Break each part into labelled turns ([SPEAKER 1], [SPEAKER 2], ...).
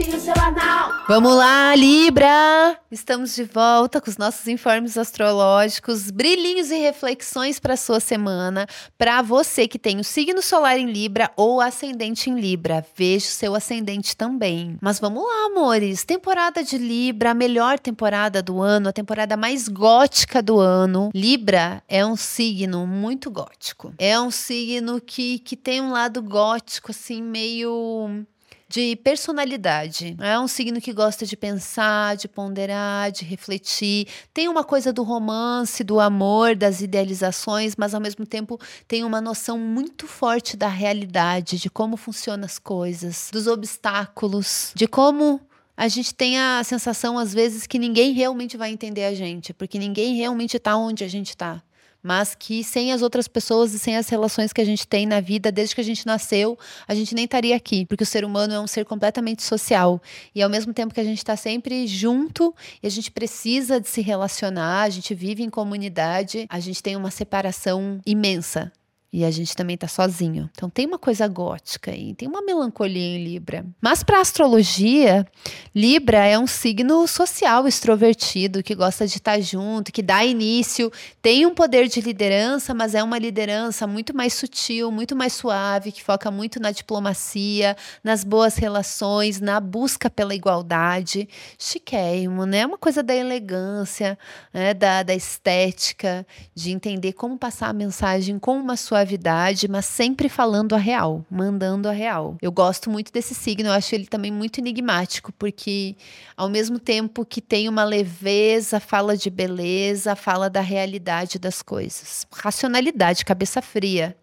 [SPEAKER 1] Seu anal.
[SPEAKER 2] Vamos lá, Libra! Estamos de volta com os nossos informes astrológicos, brilhinhos e reflexões para sua semana. Para você que tem o signo solar em Libra ou ascendente em Libra, veja o seu ascendente também. Mas vamos lá, amores. Temporada de Libra, a melhor temporada do ano, a temporada mais gótica do ano. Libra é um signo muito gótico. É um signo que, que tem um lado gótico, assim, meio de personalidade. É um signo que gosta de pensar, de ponderar, de refletir. Tem uma coisa do romance, do amor, das idealizações, mas ao mesmo tempo tem uma noção muito forte da realidade, de como funcionam as coisas, dos obstáculos, de como a gente tem a sensação às vezes que ninguém realmente vai entender a gente, porque ninguém realmente está onde a gente está mas que sem as outras pessoas e sem as relações que a gente tem na vida desde que a gente nasceu, a gente nem estaria aqui, porque o ser humano é um ser completamente social. E ao mesmo tempo que a gente está sempre junto e a gente precisa de se relacionar, a gente vive em comunidade, a gente tem uma separação imensa e a gente também tá sozinho. Então tem uma coisa gótica aí, tem uma melancolia em Libra. Mas para astrologia, Libra é um signo social extrovertido que gosta de estar tá junto, que dá início, tem um poder de liderança, mas é uma liderança muito mais sutil, muito mais suave, que foca muito na diplomacia, nas boas relações, na busca pela igualdade. Chiquérrimo, né? Uma coisa da elegância, né? da, da estética, de entender como passar a mensagem com uma suavidade suavidade, mas sempre falando a real, mandando a real. Eu gosto muito desse signo, eu acho ele também muito enigmático, porque ao mesmo tempo que tem uma leveza, fala de beleza, fala da realidade das coisas. Racionalidade, cabeça fria.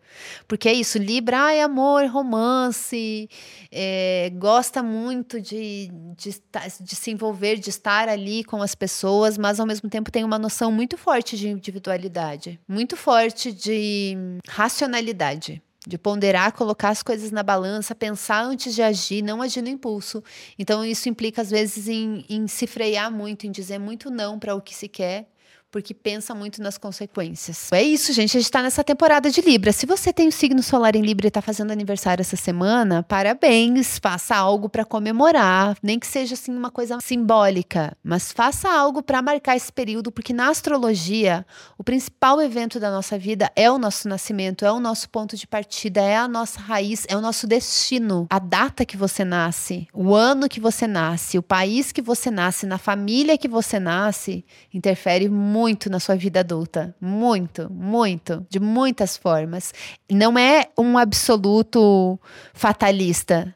[SPEAKER 2] Porque é isso, Libra é amor, romance, é, gosta muito de, de, de, se envolver, de estar ali com as pessoas, mas ao mesmo tempo tem uma noção muito forte de individualidade, muito forte de racionalidade de ponderar, colocar as coisas na balança, pensar antes de agir, não agir no impulso. Então, isso implica, às vezes, em, em se frear muito, em dizer muito não para o que se quer porque pensa muito nas consequências. É isso, gente. A gente está nessa temporada de Libra. Se você tem o signo solar em Libra e está fazendo aniversário essa semana, parabéns. Faça algo para comemorar, nem que seja assim uma coisa simbólica, mas faça algo para marcar esse período, porque na astrologia, o principal evento da nossa vida é o nosso nascimento, é o nosso ponto de partida, é a nossa raiz, é o nosso destino. A data que você nasce, o ano que você nasce, o país que você nasce, na família que você nasce, interfere muito muito na sua vida adulta. Muito, muito. De muitas formas. Não é um absoluto fatalista,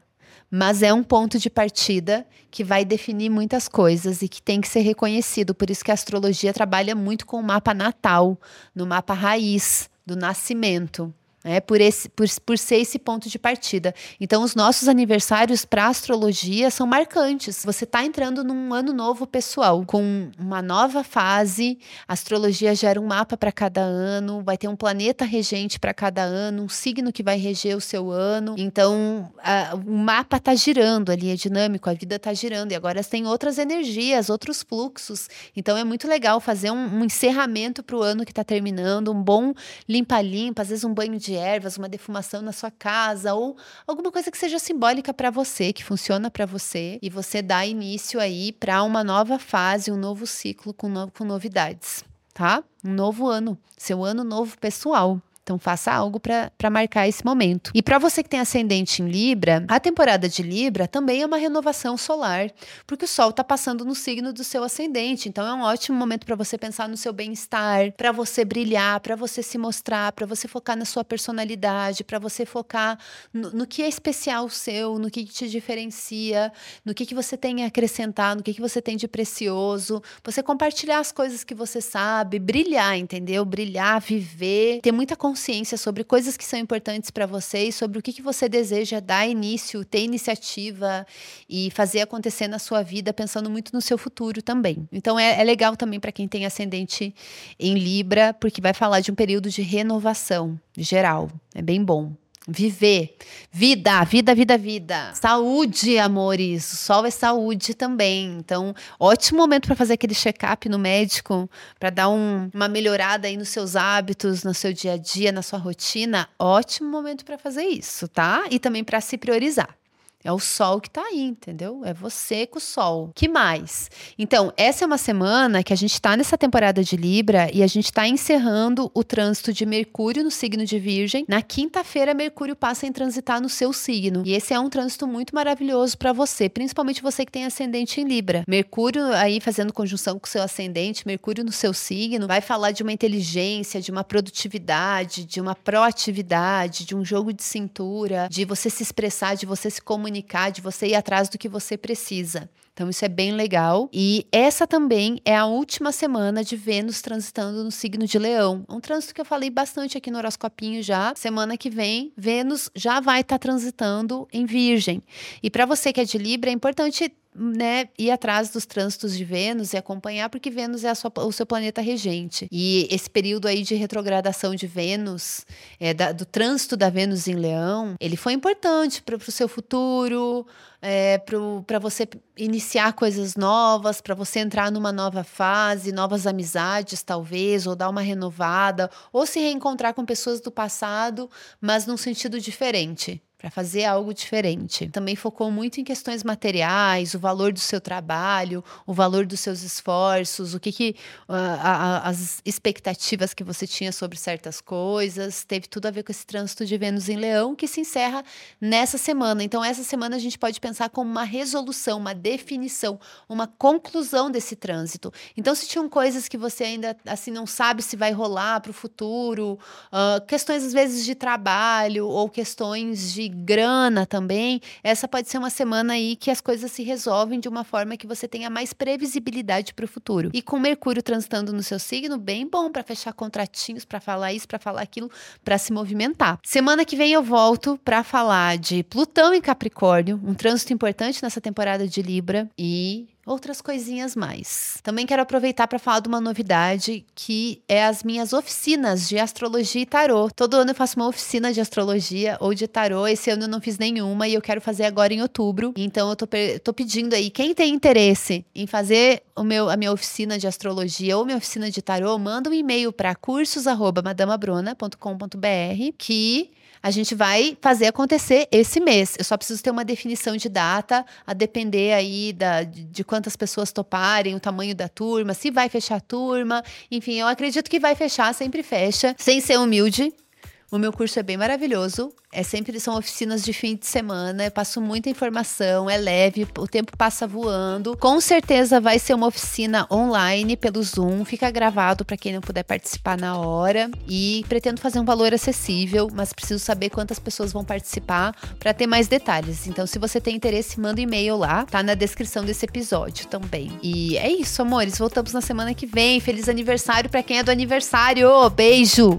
[SPEAKER 2] mas é um ponto de partida que vai definir muitas coisas e que tem que ser reconhecido. Por isso que a astrologia trabalha muito com o mapa natal, no mapa raiz do nascimento é por, esse, por, por ser esse ponto de partida. Então, os nossos aniversários para astrologia são marcantes. Você está entrando num ano novo pessoal, com uma nova fase. A astrologia gera um mapa para cada ano, vai ter um planeta regente para cada ano, um signo que vai reger o seu ano. Então, a, o mapa está girando ali, é dinâmico, a vida está girando. E agora tem outras energias, outros fluxos. Então, é muito legal fazer um, um encerramento para o ano que está terminando, um bom limpa-limpa, às vezes um banho de de ervas, uma defumação na sua casa ou alguma coisa que seja simbólica para você, que funciona para você e você dá início aí para uma nova fase, um novo ciclo com, no, com novidades, tá? Um novo ano, seu ano novo pessoal. Então faça algo para marcar esse momento. E para você que tem ascendente em Libra, a temporada de Libra também é uma renovação solar, porque o Sol está passando no signo do seu ascendente. Então é um ótimo momento para você pensar no seu bem-estar, para você brilhar, para você se mostrar, para você focar na sua personalidade, para você focar no, no, que é especial seu, no que te diferencia, no que, que você tem a acrescentar, no que, que você tem de precioso. Você compartilhar as coisas que você sabe, brilhar, entendeu? Brilhar, viver, ter muita consciência consciência sobre coisas que são importantes para você e sobre o que, que você deseja dar início, ter iniciativa e fazer acontecer na sua vida, pensando muito no seu futuro também. Então é, é legal também para quem tem ascendente em Libra, porque vai falar de um período de renovação geral. É bem bom. Viver. Vida, vida, vida, vida. Saúde, amores. O sol é saúde também. Então, ótimo momento para fazer aquele check-up no médico, para dar um, uma melhorada aí nos seus hábitos, no seu dia a dia, na sua rotina. Ótimo momento para fazer isso, tá? E também para se priorizar. É o sol que tá aí, entendeu? É você com o sol. Que mais? Então, essa é uma semana que a gente tá nessa temporada de Libra e a gente tá encerrando o trânsito de Mercúrio no signo de Virgem. Na quinta-feira, Mercúrio passa a transitar no seu signo. E esse é um trânsito muito maravilhoso para você, principalmente você que tem ascendente em Libra. Mercúrio aí fazendo conjunção com o seu ascendente, Mercúrio no seu signo, vai falar de uma inteligência, de uma produtividade, de uma proatividade, de um jogo de cintura, de você se expressar, de você se comunicar comunicar, de você ir atrás do que você precisa. Então, isso é bem legal. E essa também é a última semana de Vênus transitando no signo de Leão. Um trânsito que eu falei bastante aqui no horoscopinho já. Semana que vem, Vênus já vai estar tá transitando em Virgem. E para você que é de Libra, é importante né, ir atrás dos trânsitos de Vênus e acompanhar, porque Vênus é sua, o seu planeta regente. E esse período aí de retrogradação de Vênus, é, da, do trânsito da Vênus em Leão, ele foi importante para o seu futuro, é, para você iniciar coisas novas, para você entrar numa nova fase, novas amizades, talvez, ou dar uma renovada, ou se reencontrar com pessoas do passado, mas num sentido diferente para fazer algo diferente. Também focou muito em questões materiais, o valor do seu trabalho, o valor dos seus esforços, o que, que uh, a, as expectativas que você tinha sobre certas coisas. Teve tudo a ver com esse trânsito de Vênus em Leão que se encerra nessa semana. Então, essa semana a gente pode pensar como uma resolução, uma definição, uma conclusão desse trânsito. Então, se tinham coisas que você ainda assim não sabe se vai rolar para o futuro, uh, questões às vezes de trabalho ou questões de grana também, essa pode ser uma semana aí que as coisas se resolvem de uma forma que você tenha mais previsibilidade para o futuro. E com Mercúrio transitando no seu signo, bem bom para fechar contratinhos, para falar isso, para falar aquilo, para se movimentar. Semana que vem eu volto para falar de Plutão em Capricórnio, um trânsito importante nessa temporada de Libra e outras coisinhas mais. Também quero aproveitar para falar de uma novidade que é as minhas oficinas de astrologia e tarô. Todo ano eu faço uma oficina de astrologia ou de tarô. Esse ano eu não fiz nenhuma e eu quero fazer agora em outubro. Então eu tô, tô pedindo aí quem tem interesse em fazer o meu a minha oficina de astrologia ou minha oficina de tarô, manda um e-mail para cursos@madamabrona.com.br que a gente vai fazer acontecer esse mês. Eu só preciso ter uma definição de data, a depender aí da, de quantas pessoas toparem, o tamanho da turma, se vai fechar a turma. Enfim, eu acredito que vai fechar, sempre fecha, sem ser humilde. O meu curso é bem maravilhoso. É sempre são oficinas de fim de semana. Eu passo muita informação, é leve, o tempo passa voando. Com certeza vai ser uma oficina online pelo Zoom, fica gravado para quem não puder participar na hora. E pretendo fazer um valor acessível, mas preciso saber quantas pessoas vão participar para ter mais detalhes. Então, se você tem interesse, manda um e-mail lá, tá na descrição desse episódio também. E é isso, amores. Voltamos na semana que vem. Feliz aniversário para quem é do aniversário. Beijo!